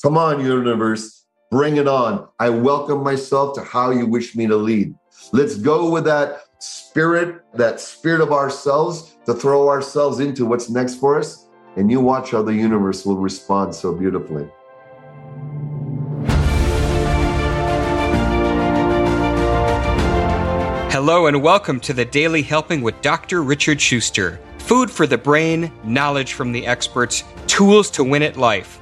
Come on, universe, bring it on. I welcome myself to how you wish me to lead. Let's go with that spirit, that spirit of ourselves to throw ourselves into what's next for us. And you watch how the universe will respond so beautifully. Hello and welcome to the Daily Helping with Dr. Richard Schuster. Food for the brain, knowledge from the experts, tools to win at life.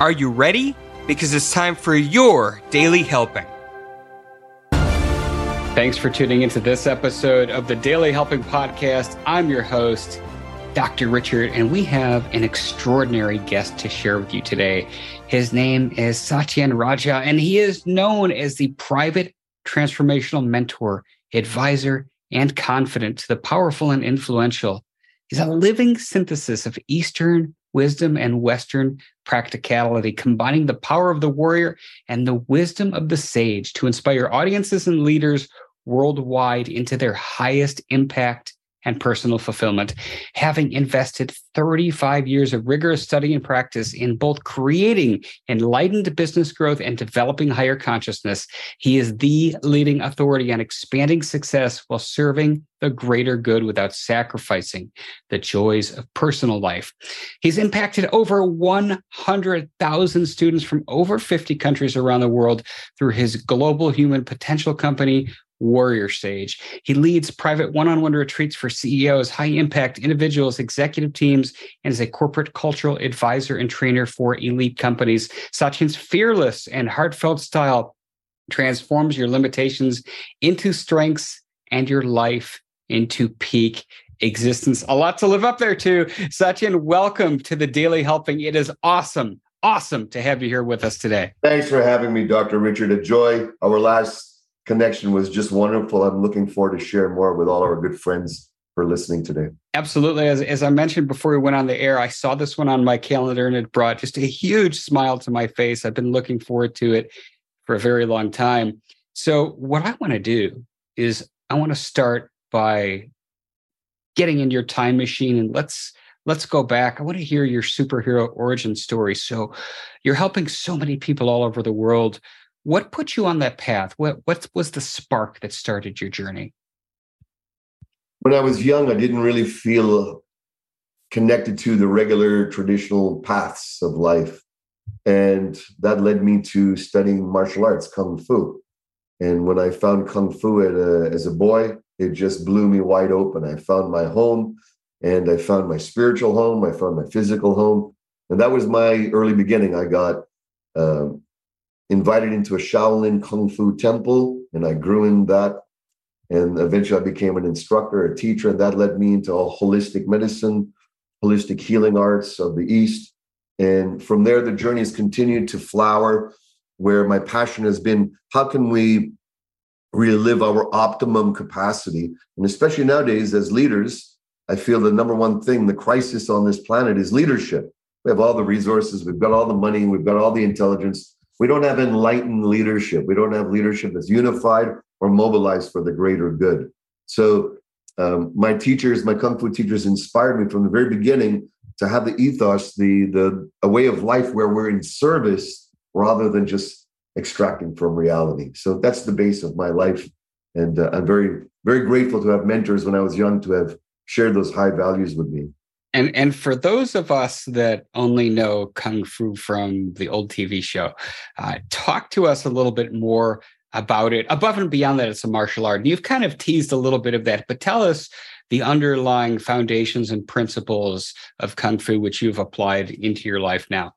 Are you ready? Because it's time for your daily helping. Thanks for tuning into this episode of the Daily Helping Podcast. I'm your host, Dr. Richard, and we have an extraordinary guest to share with you today. His name is Satyen Raja, and he is known as the private transformational mentor, advisor, and confidant to the powerful and influential. He's a living synthesis of Eastern wisdom and Western practicality, combining the power of the warrior and the wisdom of the sage to inspire audiences and leaders worldwide into their highest impact and personal fulfillment, having invested 35 years of rigorous study and practice in both creating enlightened business growth and developing higher consciousness. He is the leading authority on expanding success while serving the greater good without sacrificing the joys of personal life. He's impacted over 100,000 students from over 50 countries around the world through his global human potential company, Warrior Sage. He leads private one on one retreats for CEOs, high impact individuals, executive teams, and is a corporate cultural advisor and trainer for elite companies. Satyen's fearless and heartfelt style transforms your limitations into strengths and your life into peak existence. A lot to live up there to. Satyen, welcome to the Daily Helping. It is awesome, awesome to have you here with us today. Thanks for having me, Dr. Richard. A joy. Our last connection was just wonderful. I'm looking forward to share more with all our good friends for listening today. Absolutely. As, as I mentioned before we went on the air, I saw this one on my calendar and it brought just a huge smile to my face. I've been looking forward to it for a very long time. So, what I want to do is I want to start by getting in your time machine and let's let's go back. I want to hear your superhero origin story. So, you're helping so many people all over the world what put you on that path? What what was the spark that started your journey? When I was young, I didn't really feel connected to the regular traditional paths of life. And that led me to studying martial arts, Kung Fu. And when I found Kung Fu a, as a boy, it just blew me wide open. I found my home and I found my spiritual home. I found my physical home. And that was my early beginning. I got um, invited into a Shaolin Kung Fu temple, and I grew in that. And eventually I became an instructor, a teacher, and that led me into holistic medicine, holistic healing arts of the East. And from there, the journey has continued to flower, where my passion has been how can we relive our optimum capacity? And especially nowadays, as leaders, I feel the number one thing, the crisis on this planet is leadership. We have all the resources, we've got all the money, we've got all the intelligence, we don't have enlightened leadership. We don't have leadership that's unified or mobilized for the greater good. So, um, my teachers, my kung fu teachers, inspired me from the very beginning to have the ethos, the the a way of life where we're in service rather than just extracting from reality. So that's the base of my life, and uh, I'm very very grateful to have mentors when I was young to have shared those high values with me. And and for those of us that only know kung fu from the old TV show, uh, talk to us a little bit more about it. Above and beyond that, it's a martial art. And you've kind of teased a little bit of that, but tell us the underlying foundations and principles of kung fu which you've applied into your life now.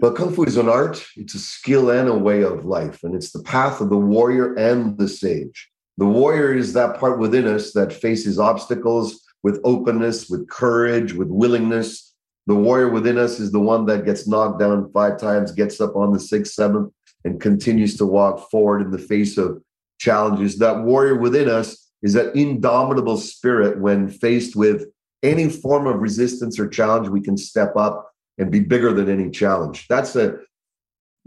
Well, Kung Fu is an art, it's a skill and a way of life, and it's the path of the warrior and the sage. The warrior is that part within us that faces obstacles, with openness, with courage, with willingness. The warrior within us is the one that gets knocked down five times, gets up on the sixth, seventh, and continues to walk forward in the face of challenges. That warrior within us is that indomitable spirit when faced with any form of resistance or challenge, we can step up and be bigger than any challenge. That's a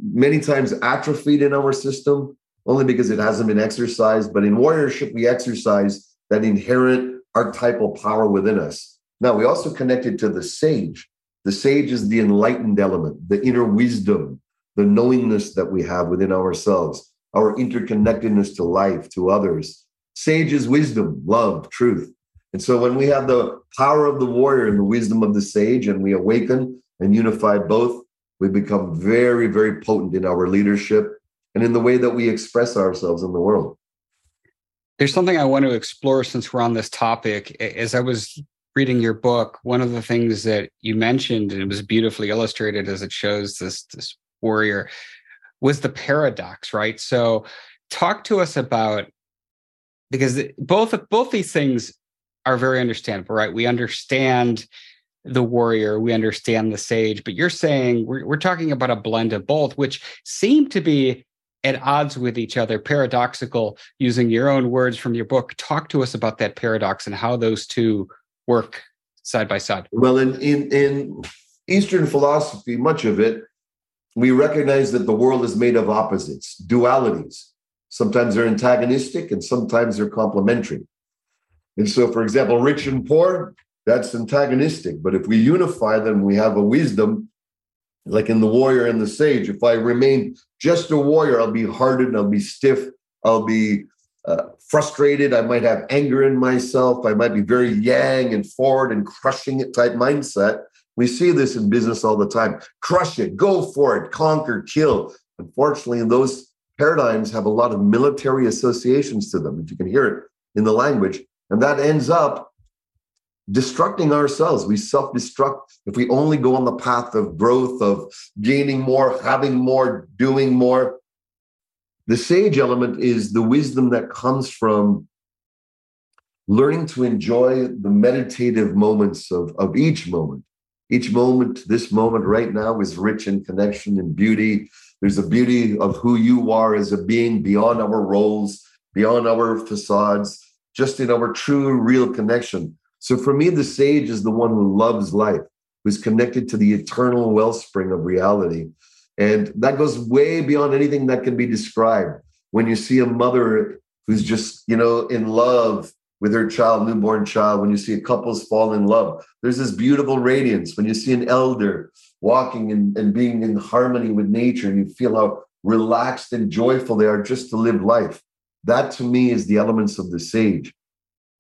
many times atrophied in our system only because it hasn't been exercised. But in warriorship, we exercise that inherent archetypal power within us. Now, we also connected to the sage. The sage is the enlightened element, the inner wisdom, the knowingness that we have within ourselves, our interconnectedness to life, to others. Sage is wisdom, love, truth. And so when we have the power of the warrior and the wisdom of the sage, and we awaken and unify both, we become very, very potent in our leadership and in the way that we express ourselves in the world. There's something I want to explore since we're on this topic. As I was reading your book, one of the things that you mentioned, and it was beautifully illustrated as it shows this, this warrior, was the paradox, right? So talk to us about because both both these things are very understandable, right? We understand the warrior, we understand the sage, but you're saying we're, we're talking about a blend of both, which seem to be at odds with each other, paradoxical, using your own words from your book. Talk to us about that paradox and how those two work side by side. Well, in, in, in Eastern philosophy, much of it, we recognize that the world is made of opposites, dualities. Sometimes they're antagonistic and sometimes they're complementary. And so, for example, rich and poor, that's antagonistic. But if we unify them, we have a wisdom, like in the warrior and the sage. If I remain just a warrior, I'll be hardened, I'll be stiff, I'll be uh, frustrated. I might have anger in myself. I might be very yang and forward and crushing it type mindset. We see this in business all the time. Crush it, go for it, conquer, kill. Unfortunately, those paradigms have a lot of military associations to them, if you can hear it in the language. And that ends up destructing ourselves. We self destruct if we only go on the path of growth, of gaining more, having more, doing more. The sage element is the wisdom that comes from learning to enjoy the meditative moments of, of each moment. Each moment, this moment right now, is rich in connection and beauty. There's a beauty of who you are as a being beyond our roles, beyond our facades, just in our true, real connection. So for me, the sage is the one who loves life, who's connected to the eternal wellspring of reality. And that goes way beyond anything that can be described. When you see a mother who's just, you know, in love with her child, newborn child, when you see a couples fall in love, there's this beautiful radiance. When you see an elder walking and, and being in harmony with nature, and you feel how relaxed and joyful they are just to live life. That to me is the elements of the sage.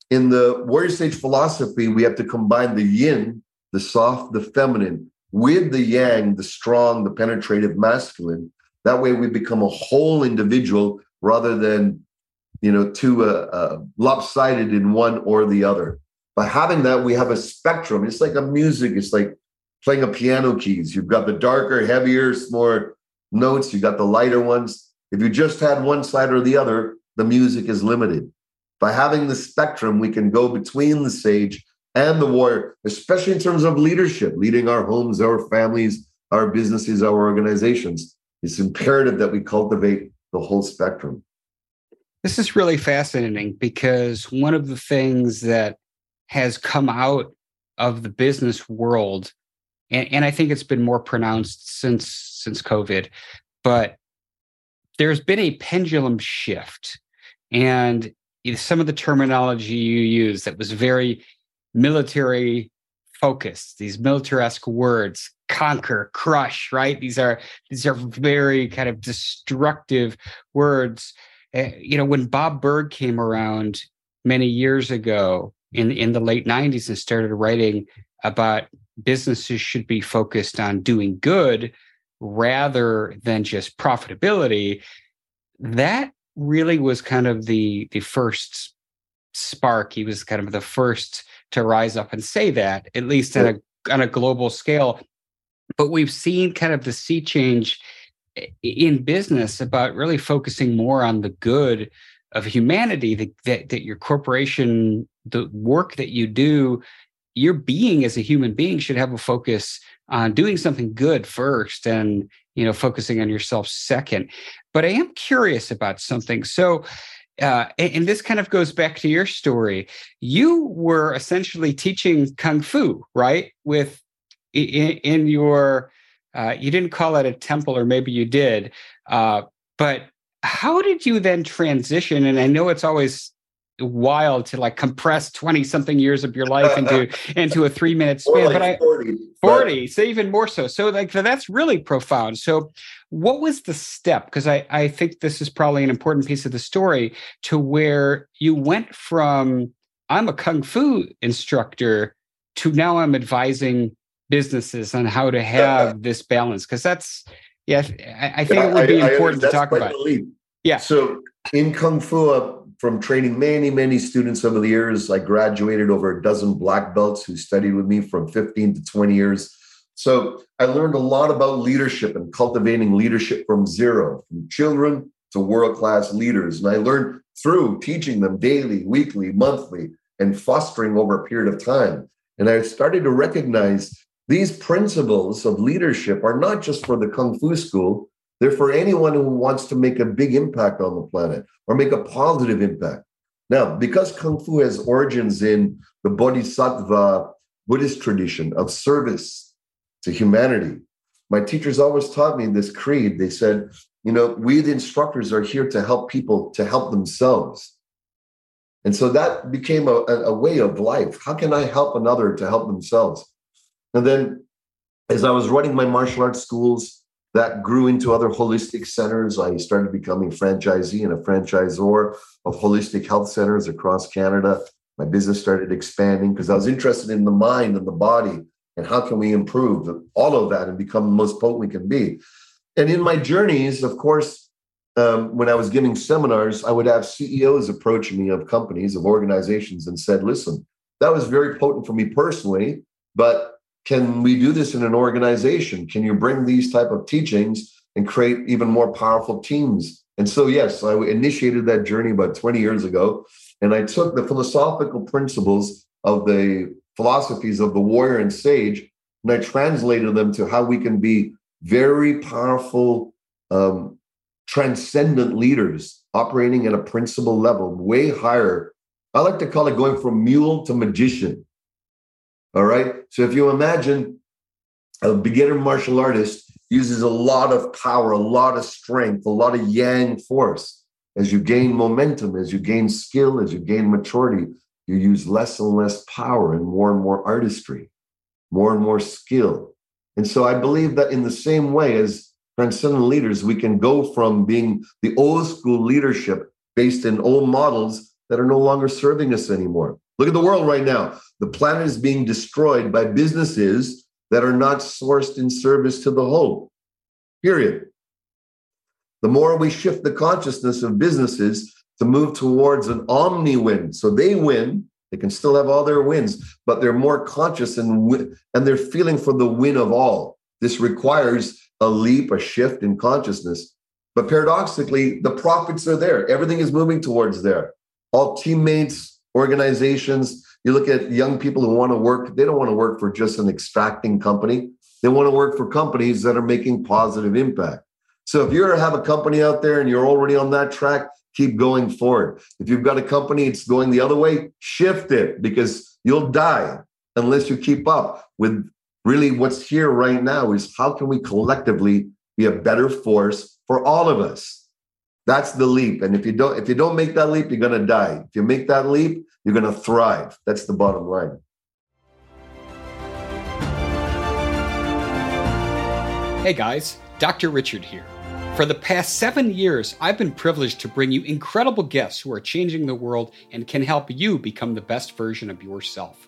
In the warrior sage philosophy, we have to combine the yin, the soft, the feminine, with the yang, the strong, the penetrative masculine. That way we become a whole individual rather than, you know, too uh, uh, lopsided in one or the other. By having that, we have a spectrum. It's like a music. It's like playing a piano keys. You've got the darker, heavier, more notes. You've got the lighter ones. If you just had one side or the other, the music is limited. By having the spectrum, we can go between the sage and the warrior, especially in terms of leadership, leading our homes, our families, our businesses, our organizations. It's imperative that we cultivate the whole spectrum. This is really fascinating because one of the things that has come out of the business world, and, and I think it's been more pronounced since since COVID, but there's been a pendulum shift. And some of the terminology you use that was very military focused these military-esque words conquer crush right? These are these are very kind of destructive words. Uh, you know when bob burg came around many years ago in in the late 90s and started writing about businesses should be focused on doing good rather than just profitability that really was kind of the the first spark he was kind of the first to rise up and say that, at least on a on a global scale. But we've seen kind of the sea change eh, in business about really focusing more on the good of humanity, that, that, that your corporation, the work that you do your being as a human being should have a focus on doing something good first and you know focusing on yourself second. But i am curious about something. So uh, and this kind of goes back to your story. You were essentially teaching kung fu right? With in, in your uh, you didn't call it a temple or maybe you did uh, but how did you then transition? And i know it's always wild to like compress 20 something years of your life into into a three minute span like but i 40, 40 so even more so. So like that's really profound. So what was the step? Because i i think this is probably an important piece of the story to where you went from i'm a kung fu instructor to now i'm advising businesses on how to have this balance. Because that's yeah i, I think yeah, it would be I, important I, to talk about. yeah. So in kung fu uh, from training many, many students over the years. I graduated over a dozen black belts who studied with me from 15 to 20 years. So I learned a lot about leadership and cultivating leadership from zero, from children to world class leaders. And I learned through teaching them daily, weekly, monthly, and fostering over a period of time. And I started to recognize these principles of leadership are not just for the Kung Fu school, they're for anyone who wants to make a big impact on the planet or make a positive impact. Now, because Kung Fu has origins in the Bodhisattva Buddhist tradition of service to humanity, my teachers always taught me this creed. They said, you know, we, the instructors, are here to help people to help themselves. And so that became a, a way of life. How can I help another to help themselves? And then as I was running my martial arts schools, that grew into other holistic centers. I started becoming franchisee and a franchisor of holistic health centers across Canada. My business started expanding because I was interested in the mind and the body and how can we improve all of that and become the most potent we can be. And in my journeys, of course, um, when I was giving seminars, I would have CEOs approach me of companies, of organizations, and said, listen, that was very potent for me personally, but can we do this in an organization? Can you bring these type of teachings and create even more powerful teams? And so yes i initiated that journey about 20 years ago and i took the philosophical principles of the philosophies of the warrior and sage and i translated them to how we can be very powerful um, transcendent leaders operating at a principle level way higher. I like to call it going from mule to magician all right. So if you imagine a beginner martial artist uses a lot of power, a lot of strength, a lot of yang force. As you gain momentum, as you gain skill, as you gain maturity, you use less and less power and more and more artistry, more and more skill. And so I believe that in the same way as transcendent leaders, we can go from being the old school leadership based in old models that are no longer serving us anymore. Look at the world right now. The planet is being destroyed by businesses that are not sourced in service to the whole. Period. The more we shift the consciousness of businesses to move towards an omni win, so they win, they can still have all their wins, but they're more conscious and and they're feeling for the win of all. This requires a leap, a shift in consciousness. But paradoxically, the profits are there. Everything is moving towards there. All teammates, organizations. You look at young people who want to work, they don't want to work for just an extracting company. They want to work for companies that are making positive impact. So if you have a company out there and you're already on that track, keep going forward. If you've got a company it's going the other way, shift it because you'll die unless you keep up with really what's here right now is how can we collectively be a better force for all of us? That's the leap. And if you don't, if you don't make that leap, you're gonna die. If you make that leap, you're gonna thrive. That's the bottom line. Hey guys, Dr. Richard here. For the past seven years, I've been privileged to bring you incredible guests who are changing the world and can help you become the best version of yourself.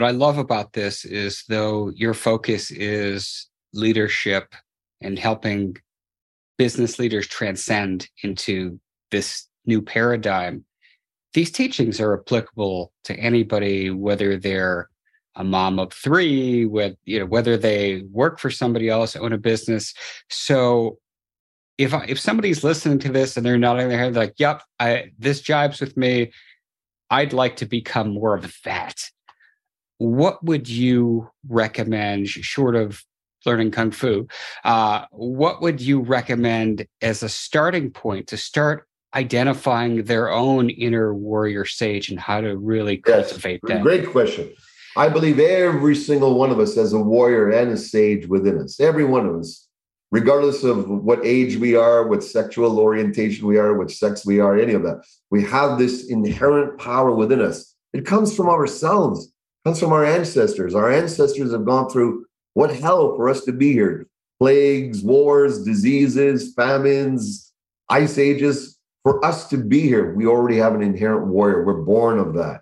What I love about this is though your focus is leadership and helping business leaders transcend into this new paradigm, these teachings are applicable to anybody, whether they're a mom of three, with you know, whether they work for somebody else, own a business. So if I, if somebody's listening to this and they're nodding their head, like, "Yep, I this jibes with me," I'd like to become more of that. What would you recommend, short of learning kung fu? Uh, what would you recommend as a starting point to start identifying their own inner warrior sage and how to really cultivate yes, that? Great question. I believe every single one of us has a warrior and a sage within us. Every one of us, regardless of what age we are, what sexual orientation we are, what sex we are, any of that. We have this inherent power within us. It comes from ourselves, comes from our ancestors. Our ancestors have gone through what hell for us to be here plagues, wars, diseases, famines, ice ages for us to be here, we already have an inherent warrior. We're born of that.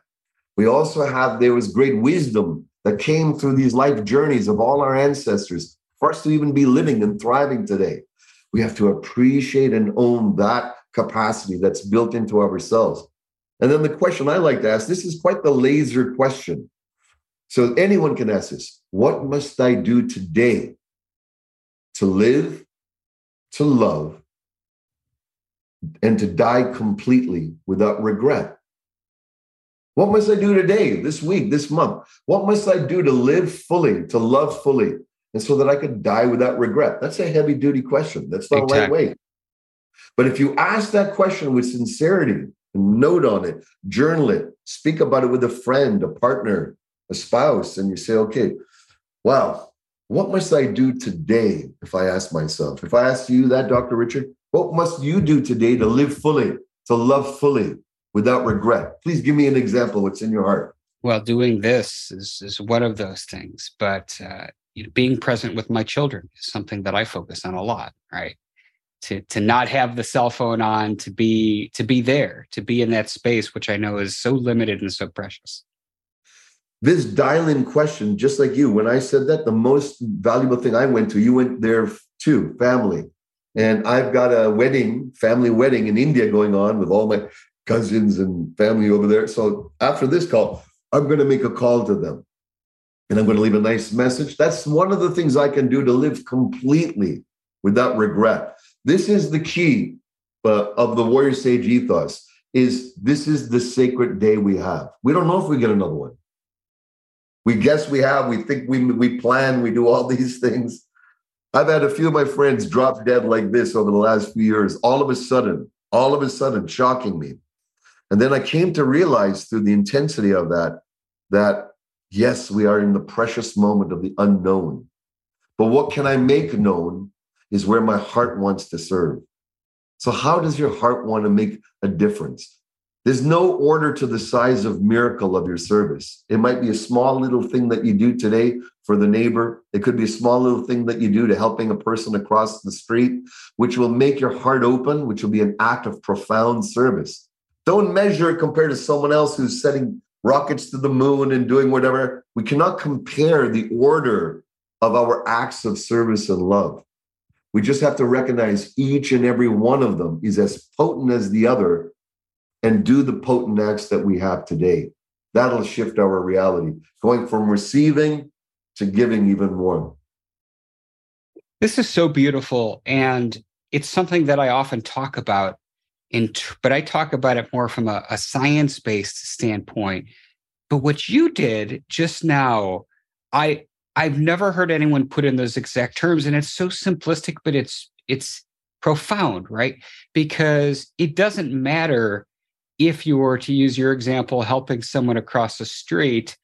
We also have, there was great wisdom that came through these life journeys of all our ancestors for us to even be living and thriving today. We have to appreciate and own that capacity that's built into ourselves. And then the question I like to ask this is quite the laser question. So anyone can ask this What must I do today to live, to love, and to die completely without regret. What must I do today, this week, this month? What must I do to live fully, to love fully, and so that I could die without regret? That's a heavy duty question. That's not exactly. lightweight. But if you ask that question with sincerity, note on it, journal it, speak about it with a friend, a partner, a spouse, and you say, okay, wow, what must I do today if I ask myself? If I ask you that, Dr. Richard, what must you do today to live fully, to love fully without regret? Please give me an example. What's in your heart? Well, doing this is, is one of those things, but uh, you know, being present with my children is something that I focus on a lot, right? To, to not have the cell phone on, to be to be there, to be in that space, which I know is so limited and so precious. This dial-in question, just like you, when I said that, the most valuable thing I went to, you went there too, family and I've got a wedding, family wedding in India going on with all my cousins and family over there. So after this call, I'm going to make a call to them and I'm going to leave a nice message. That's one of the things I can do to live completely without regret. This is the key uh, of the warrior sage ethos is this is the sacred day we have. We don't know if we get another one. We guess we have, we think we we plan, we do all these things. I've had a few of my friends drop dead like this over the last few years, all of a sudden, all of a sudden, shocking me. And then I came to realize through the intensity of that, that yes, we are in the precious moment of the unknown. But what can I make known is where my heart wants to serve. So, how does your heart want to make a difference? There's no order to the size of miracle of your service. It might be a small little thing that you do today for the neighbor. It could be a small little thing that you do to helping a person across the street, which will make your heart open, which will be an act of profound service. Don't measure it compared to someone else who's setting rockets to the moon and doing whatever. We cannot compare the order of our acts of service and love. We just have to recognize each and every one of them is as potent as the other and do the potent acts that we have today. That'll shift our reality, going from receiving to giving even more. This is so beautiful. And it's something that I often talk about in, but I talk about it more from a, a science based standpoint. But what you did just now, I, I've never heard anyone put in those exact terms. And it's so simplistic, but it's, it's profound, right? Because it doesn't matter if you were to use your example, helping someone across the street,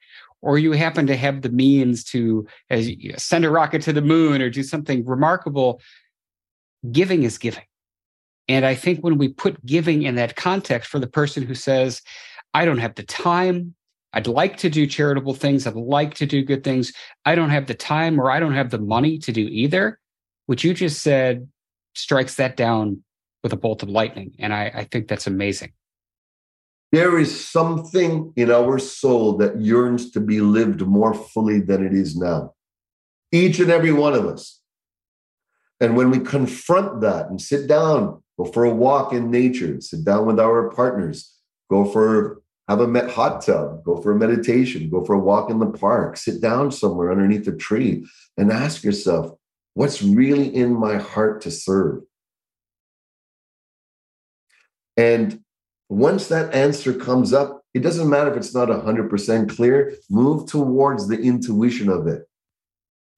or you happen to have the means to as, send a rocket to the moon or do something remarkable, giving is giving. And I think when we put giving in that context for the person who says, I don't have the time, I'd like to do charitable things, I'd like to do good things, I don't have the time or I don't have the money to do either, what you just said strikes that down with a bolt of lightning. And I, I think that's amazing. There is something in our soul that yearns to be lived more fully than it is now. Each and every one of us. And when we confront that and sit down, go for a walk in nature, sit down with our partners, go for have a hot tub, go for a meditation, go for a walk in the park, sit down somewhere underneath a tree and ask yourself, what's really in my heart to serve? And once that answer comes up, it doesn't matter if it's not 100% clear, move towards the intuition of it.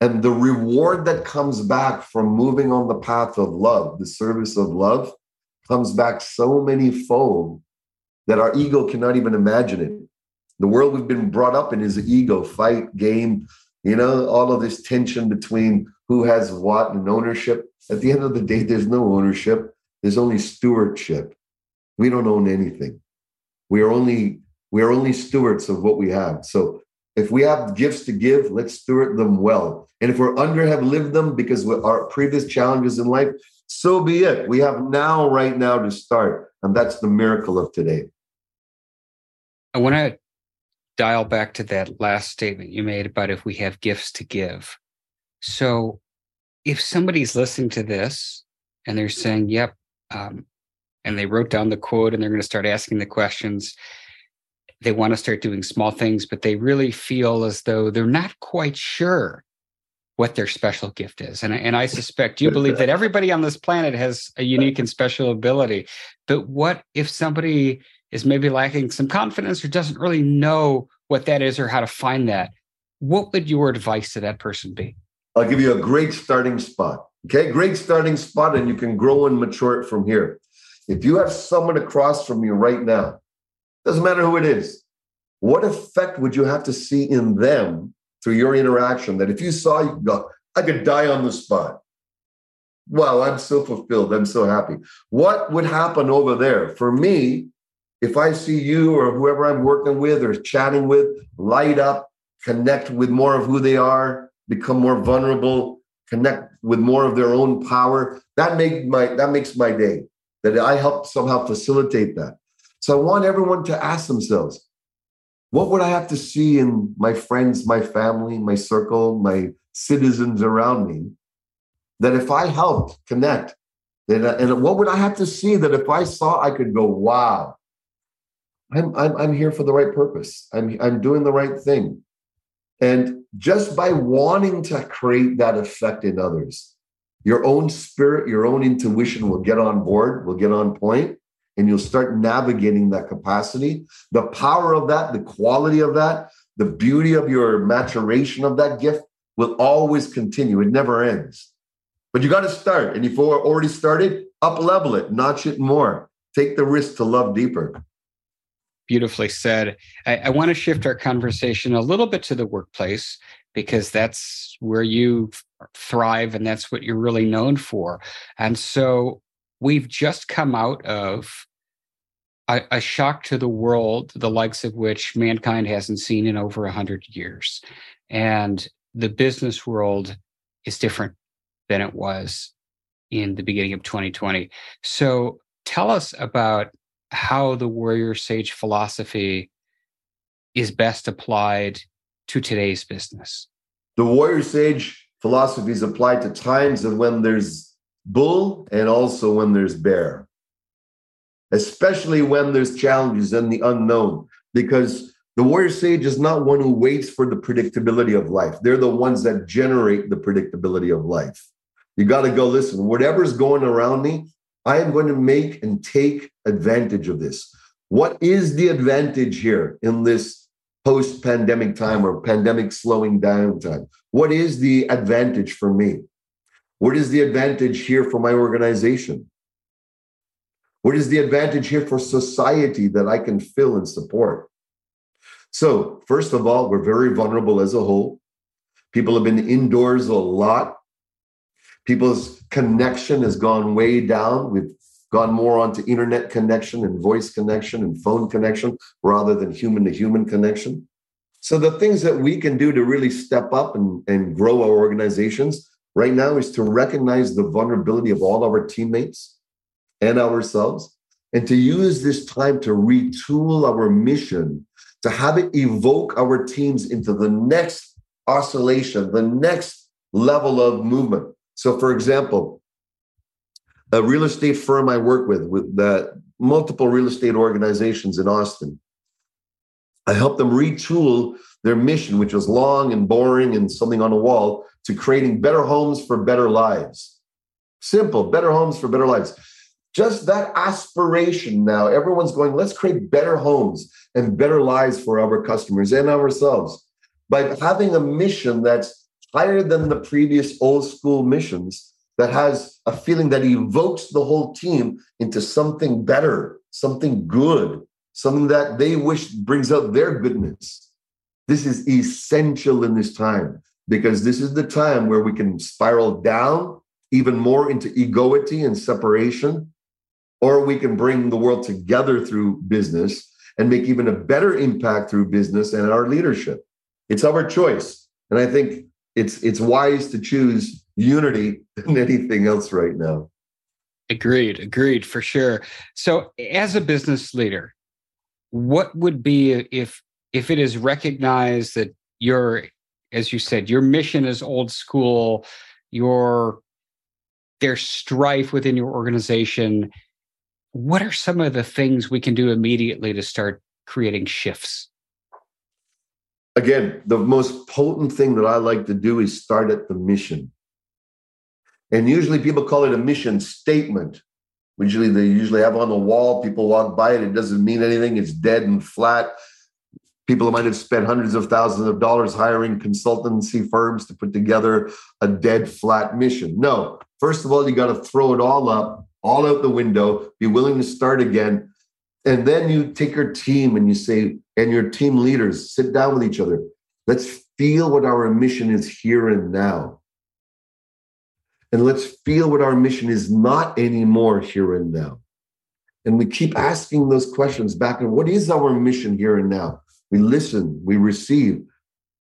And the reward that comes back from moving on the path of love, the service of love, comes back so many fold that our ego cannot even imagine it. The world we've been brought up in is ego, fight, game, you know, all of this tension between who has what and ownership. At the end of the day, there's no ownership, there's only stewardship. We don't own anything. We are only we are only stewards of what we have. So if we have gifts to give, let's steward them well. And if we're under have lived them because our previous challenges in life, so be it. We have now, right now, to start. And that's the miracle of today. I want to dial back to that last statement you made about if we have gifts to give. So if somebody's listening to this and they're saying, yep, um, and they wrote down the quote and they're going to start asking the questions. They want to start doing small things, but they really feel as though they're not quite sure what their special gift is. And, and I suspect you believe that everybody on this planet has a unique and special ability. But what if somebody is maybe lacking some confidence or doesn't really know what that is or how to find that? What would your advice to that person be? I'll give you a great starting spot. Okay, great starting spot, and you can grow and mature it from here. If you have someone across from you right now, doesn't matter who it is, what effect would you have to see in them through your interaction that if you saw you go, I could die on the spot. Wow, I'm so fulfilled. I'm so happy. What would happen over there? For me, if I see you or whoever I'm working with or chatting with light up, connect with more of who they are, become more vulnerable, connect with more of their own power, that make my that makes my day that I help somehow facilitate that. So I want everyone to ask themselves, what would I have to see in my friends, my family, my circle, my citizens around me that if I helped connect, and what would I have to see that if I saw, I could go, wow, I'm, I'm, I'm here for the right purpose. I'm, I'm doing the right thing. And just by wanting to create that effect in others, your own spirit, your own intuition will get on board, will get on point, and you'll start navigating that capacity. The power of that, the quality of that, the beauty of your maturation of that gift will always continue. It never ends. But you got to start. And if you're already started, up level it, notch it more. Take the risk to love deeper. Beautifully said. I, I want to shift our conversation a little bit to the workplace because that's where you thrive and that's what you're really known for. And so we've just come out of a, a, shock to the world, the likes of which mankind hasn't seen in over 100 years. And the business world is different than it was in the beginning of 2020. So tell us about how the warrior sage philosophy is best applied to today's business. The warrior sage philosophy is applied to times of when there's bull and also when there's bear, especially when there's challenges and the unknown, because the warrior sage is not one who waits for the predictability of life. They're the ones that generate the predictability of life. You got to go listen, whatever's going around me, I am going to make and take advantage of this. What is the advantage here in this post pandemic time or pandemic slowing down time? What is the advantage for me? What is the advantage here for my organization? What is the advantage here for society that I can fill and support? So, first of all, we're very vulnerable as a whole. People have been indoors a lot. People's connection has gone way down. We've gone more onto internet connection and voice connection and phone connection rather than human to human connection. So the things that we can do to really step up and, and grow our organizations right now is to recognize the vulnerability of all our teammates and ourselves and to use this time to retool our mission, to have it evoke our teams into the next oscillation, the next level of movement. So, for example, a real estate firm I work with, with the multiple real estate organizations in Austin, I helped them retool their mission, which was long and boring and something on a wall, to creating better homes for better lives. Simple, better homes for better lives. Just that aspiration now, everyone's going, let's create better homes and better lives for our customers and ourselves by having a mission that's higher than the previous old school missions that has a feeling that evokes the whole team into something better, something good, something that they wish brings out their goodness. This is essential in this time because this is the time where we can spiral down even more into egoity and separation, or we can bring the world together through business and make even a better impact through business and our leadership. It's our choice. And I think it's it's wise to choose unity than anything else right now. Agreed, agreed for sure. So as a business leader, what would be if if it is recognized that your as you said your mission is old school your there's strife within your organization what are some of the things we can do immediately to start creating shifts again the most potent thing that i like to do is start at the mission and usually people call it a mission statement Usually they usually have on the wall. People walk by it. It doesn't mean anything. It's dead and flat. People might have spent hundreds of thousands of dollars hiring consultancy firms to put together a dead flat mission. No, first of all, you got to throw it all up, all out the window, be willing to start again. And then you take your team and you say, and your team leaders sit down with each other. Let's feel what our mission is here and now. And let's feel what our mission is not anymore here and now. And we keep asking those questions back and what is our mission here and now? We listen, we receive.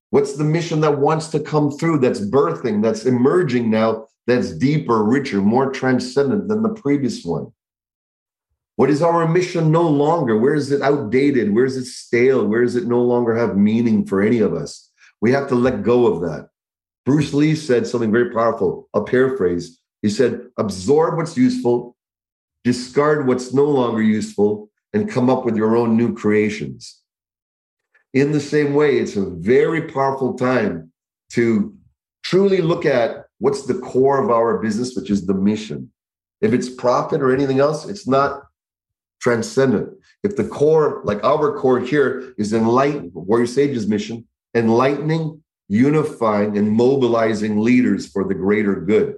What's the mission that wants to come through, that's birthing, that's emerging now, that's deeper, richer, more transcendent than the previous one? What is our mission no longer? Where is it outdated? Where is it stale? Where does it no longer have meaning for any of us? We have to let go of that. Bruce Lee said something very powerful. I'll paraphrase. He said, absorb what's useful, discard what's no longer useful, and come up with your own new creations. In the same way, it's a very powerful time to truly look at what's the core of our business, which is the mission. If it's profit or anything else, it's not transcendent. If the core, like our core here, is enlighten, Warrior Sage's mission, enlightening unifying and mobilizing leaders for the greater good.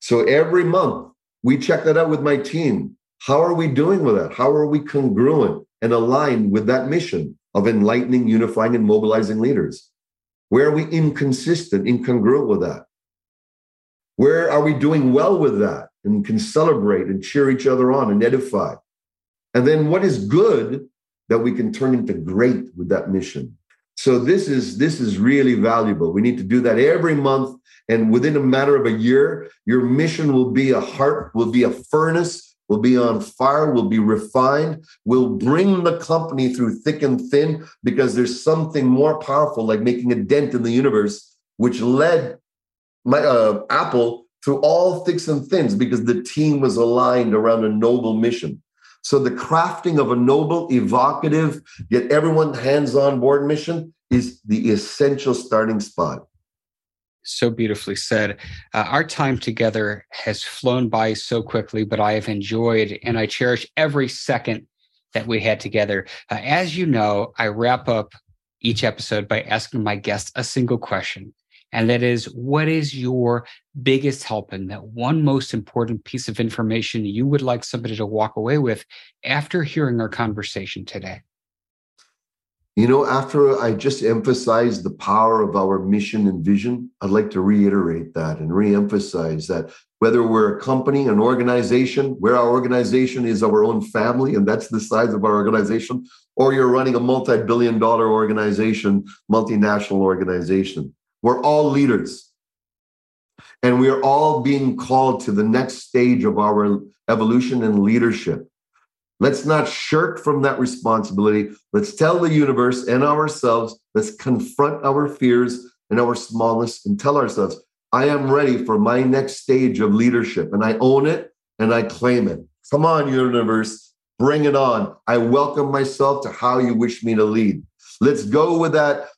So every month, we check that out with my team. How are we doing with that? How are we congruent and aligned with that mission of enlightening, unifying, and mobilizing leaders? Where are we inconsistent, incongruent with that? Where are we doing well with that and can celebrate and cheer each other on and edify? And then what is good that we can turn into great with that mission? So this is this is really valuable. We need to do that every month, and within a matter of a year, your mission will be a heart, will be a furnace, will be on fire, will be refined, will bring the company through thick and thin because there's something more powerful, like making a dent in the universe, which led my uh, Apple through all thicks and thins because the team was aligned around a noble mission. So the crafting of a noble, evocative, yet everyone hands on board mission is the essential starting spot. So beautifully said. Uh, our time together has flown by so quickly, but I have enjoyed and I cherish every second that we had together. Uh, as you know, I wrap up each episode by asking my guests a single question. And that is, what is your biggest help in that one most important piece of information you would like somebody to walk away with after hearing our conversation today? You know, after I just emphasized the power of our mission and vision, I'd like to reiterate that and reemphasize that whether we're a company, an organization, where our organization is our own family, and that's the size of our organization, or you're running a multi billion dollar organization, multinational organization, we're all leaders. And we are all being called to the next stage of our evolution and leadership. Let's not shirk from that responsibility. Let's tell the universe and ourselves, let's confront our fears and our smallness and tell ourselves, I am ready for my next stage of leadership. And I own it and I claim it. Come on, universe, bring it on. I welcome myself to how you wish me to lead. Let's go with that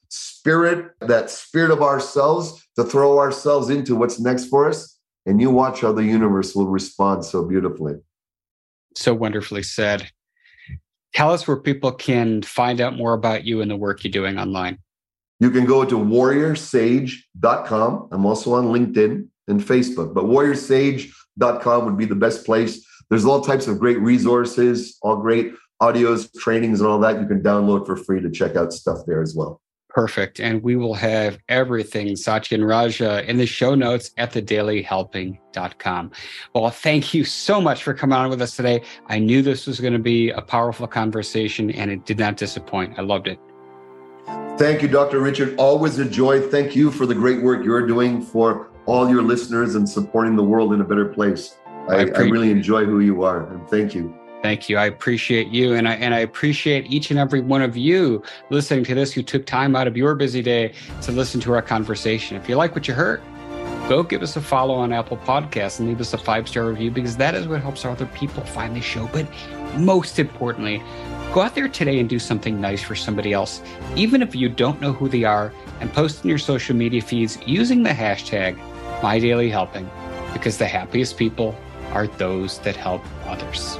spirit, that spirit of ourselves to throw ourselves into what's next for us. And you watch how the universe will respond so beautifully. So wonderfully said. Tell us where people can find out more about you and the work you're doing online. You can go to warriorsage.com. I'm also on LinkedIn and Facebook, but warriorsage.com would be the best place. There's all types of great resources, all great audios, trainings, and all that you can download for free to check out stuff there as well. Perfect. And we will have everything, Satyen Raja, in the show notes at thedailyhelping.com. Well, thank you so much for coming on with us today. I knew this was going to be a powerful conversation and it did not disappoint. I loved it. Thank you, Dr. Richard. Always a joy. Thank you for the great work you're doing for all your listeners and supporting the world in a better place. I, I, I really enjoy who you are, and thank you. Thank you. I appreciate you, and I and I appreciate each and every one of you listening to this who took time out of your busy day to listen to our conversation. If you like what you heard, go give us a follow on Apple Podcasts and leave us a five star review because that is what helps other people find the show. But most importantly, go out there today and do something nice for somebody else, even if you don't know who they are, and post in your social media feeds using the hashtag MyDailyHelping because the happiest people are those that help others.